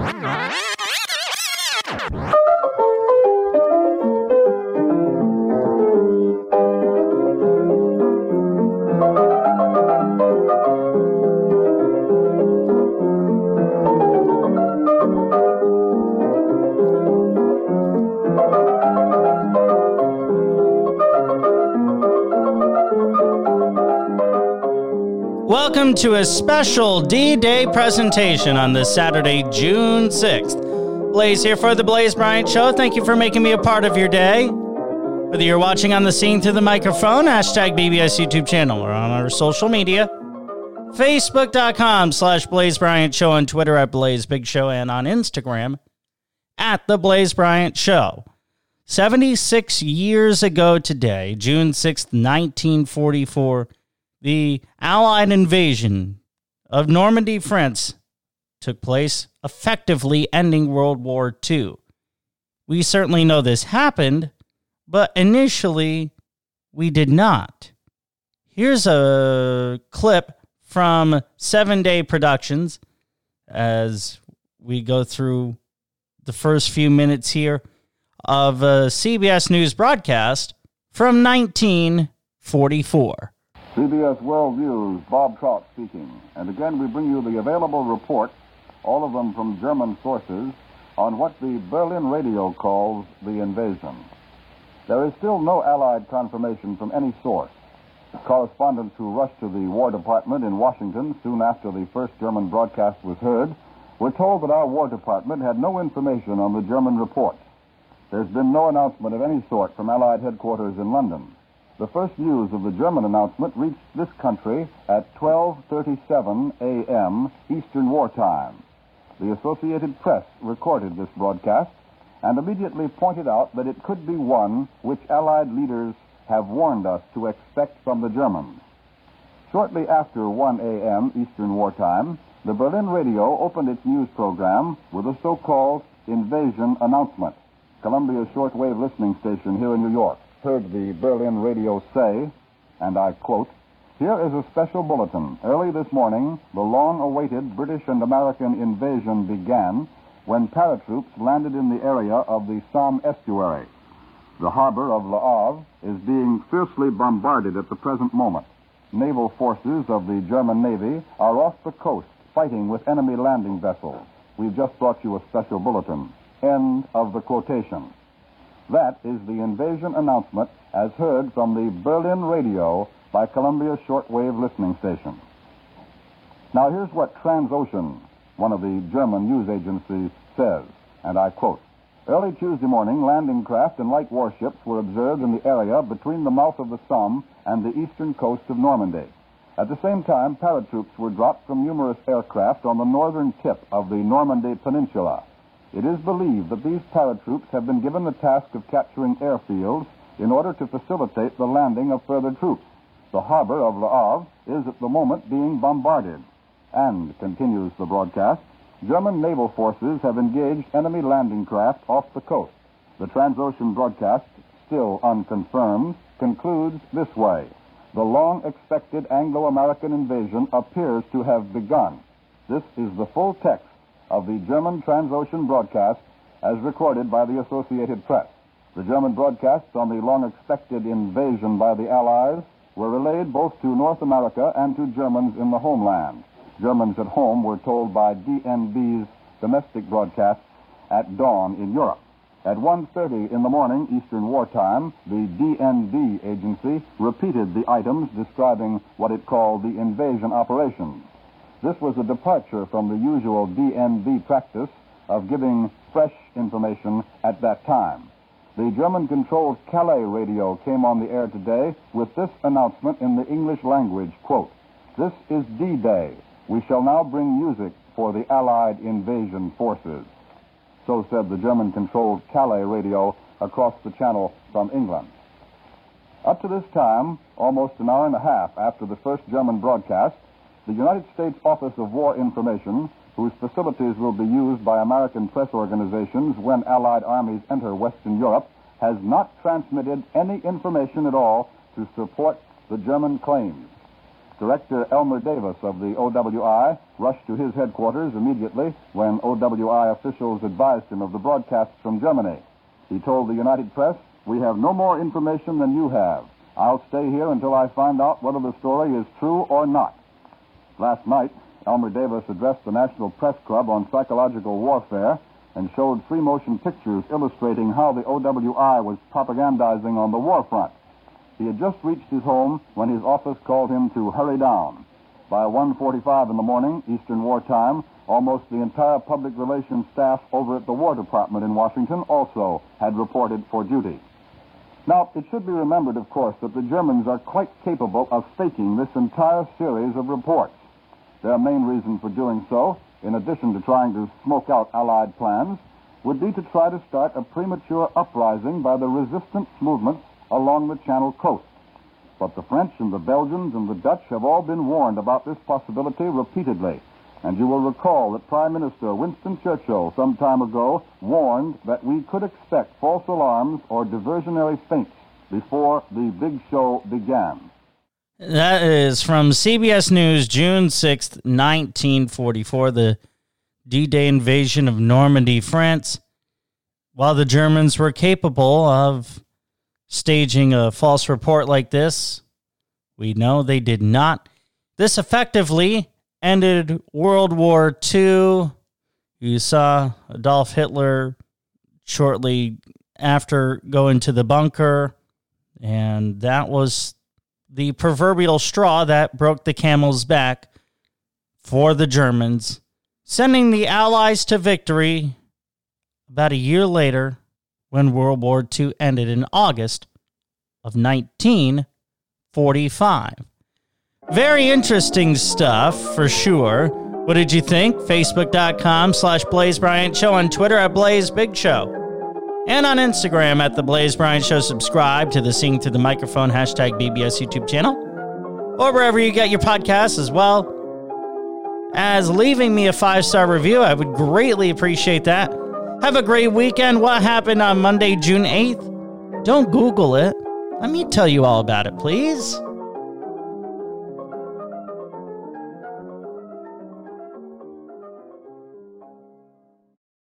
Bye. Welcome to a special D Day presentation on this Saturday, June 6th. Blaze here for the Blaze Bryant Show. Thank you for making me a part of your day. Whether you're watching on the scene through the microphone, hashtag BBS YouTube channel, or on our social media, Facebook.com slash Blaze Bryant Show, on Twitter at Blaze Big Show, and on Instagram at The Blaze Bryant Show. 76 years ago today, June 6th, 1944, the Allied invasion of Normandy, France, took place, effectively ending World War II. We certainly know this happened, but initially we did not. Here's a clip from Seven Day Productions as we go through the first few minutes here of uh, a CBS News broadcast from 1944. CBS World News, Bob Trout speaking. And again, we bring you the available reports, all of them from German sources, on what the Berlin radio calls the invasion. There is still no Allied confirmation from any source. Correspondents who rushed to the War Department in Washington soon after the first German broadcast was heard were told that our War Department had no information on the German report. There's been no announcement of any sort from Allied headquarters in London. The first news of the German announcement reached this country at 12:37 a.m. Eastern Wartime. The Associated Press recorded this broadcast and immediately pointed out that it could be one which Allied leaders have warned us to expect from the Germans. Shortly after 1 a.m. Eastern Wartime, the Berlin radio opened its news program with a so-called invasion announcement. Columbia's shortwave listening station here in New York heard the Berlin radio say, and I quote, Here is a special bulletin. Early this morning, the long awaited British and American invasion began when paratroops landed in the area of the Somme estuary. The harbor of Le Havre is being fiercely bombarded at the present moment. Naval forces of the German Navy are off the coast fighting with enemy landing vessels. We've just brought you a special bulletin. End of the quotation. That is the invasion announcement as heard from the Berlin radio by Columbia's shortwave listening station. Now here's what Transocean, one of the German news agencies, says, and I quote. Early Tuesday morning, landing craft and light warships were observed in the area between the mouth of the Somme and the eastern coast of Normandy. At the same time, paratroops were dropped from numerous aircraft on the northern tip of the Normandy Peninsula. It is believed that these paratroops have been given the task of capturing airfields in order to facilitate the landing of further troops. The harbor of Le Havre is at the moment being bombarded. And, continues the broadcast, German naval forces have engaged enemy landing craft off the coast. The Transocean broadcast, still unconfirmed, concludes this way. The long expected Anglo American invasion appears to have begun. This is the full text of the German Transocean broadcast as recorded by the Associated Press. The German broadcasts on the long expected invasion by the Allies were relayed both to North America and to Germans in the homeland. Germans at home were told by DNB's domestic broadcasts at dawn in Europe. At 1.30 in the morning Eastern Wartime, the DNB agency repeated the items describing what it called the invasion operations. This was a departure from the usual DNB practice of giving fresh information at that time. The German controlled Calais radio came on the air today with this announcement in the English language quote, This is D Day. We shall now bring music for the Allied invasion forces. So said the German controlled Calais radio across the channel from England. Up to this time, almost an hour and a half after the first German broadcast, the United States Office of War Information, whose facilities will be used by American press organizations when Allied armies enter Western Europe, has not transmitted any information at all to support the German claims. Director Elmer Davis of the OWI rushed to his headquarters immediately when OWI officials advised him of the broadcasts from Germany. He told the United Press, We have no more information than you have. I'll stay here until I find out whether the story is true or not. Last night, Elmer Davis addressed the National Press Club on psychological warfare and showed free motion pictures illustrating how the OWI was propagandizing on the war front. He had just reached his home when his office called him to hurry down. By 1.45 in the morning, Eastern War Time, almost the entire public relations staff over at the War Department in Washington also had reported for duty. Now, it should be remembered, of course, that the Germans are quite capable of faking this entire series of reports. Their main reason for doing so, in addition to trying to smoke out Allied plans, would be to try to start a premature uprising by the resistance movements along the Channel coast. But the French and the Belgians and the Dutch have all been warned about this possibility repeatedly. And you will recall that Prime Minister Winston Churchill some time ago warned that we could expect false alarms or diversionary feints before the big show began. That is from CBS News, June 6th, 1944, the D Day invasion of Normandy, France. While the Germans were capable of staging a false report like this. We know they did not. This effectively ended World War II. You saw Adolf Hitler shortly after going to the bunker, and that was the proverbial straw that broke the camel's back for the Germans, sending the Allies to victory about a year later when World War II ended in August of 1945. Very interesting stuff for sure. What did you think? Facebook.com slash Blaze Bryant Show on Twitter at Blaze Big Show. And on Instagram at The Blaze Bryant Show. Subscribe to the Seeing Through the Microphone hashtag BBS YouTube channel or wherever you get your podcasts as well as leaving me a five star review. I would greatly appreciate that. Have a great weekend. What happened on Monday, June 8th? Don't Google it. Let me tell you all about it, please.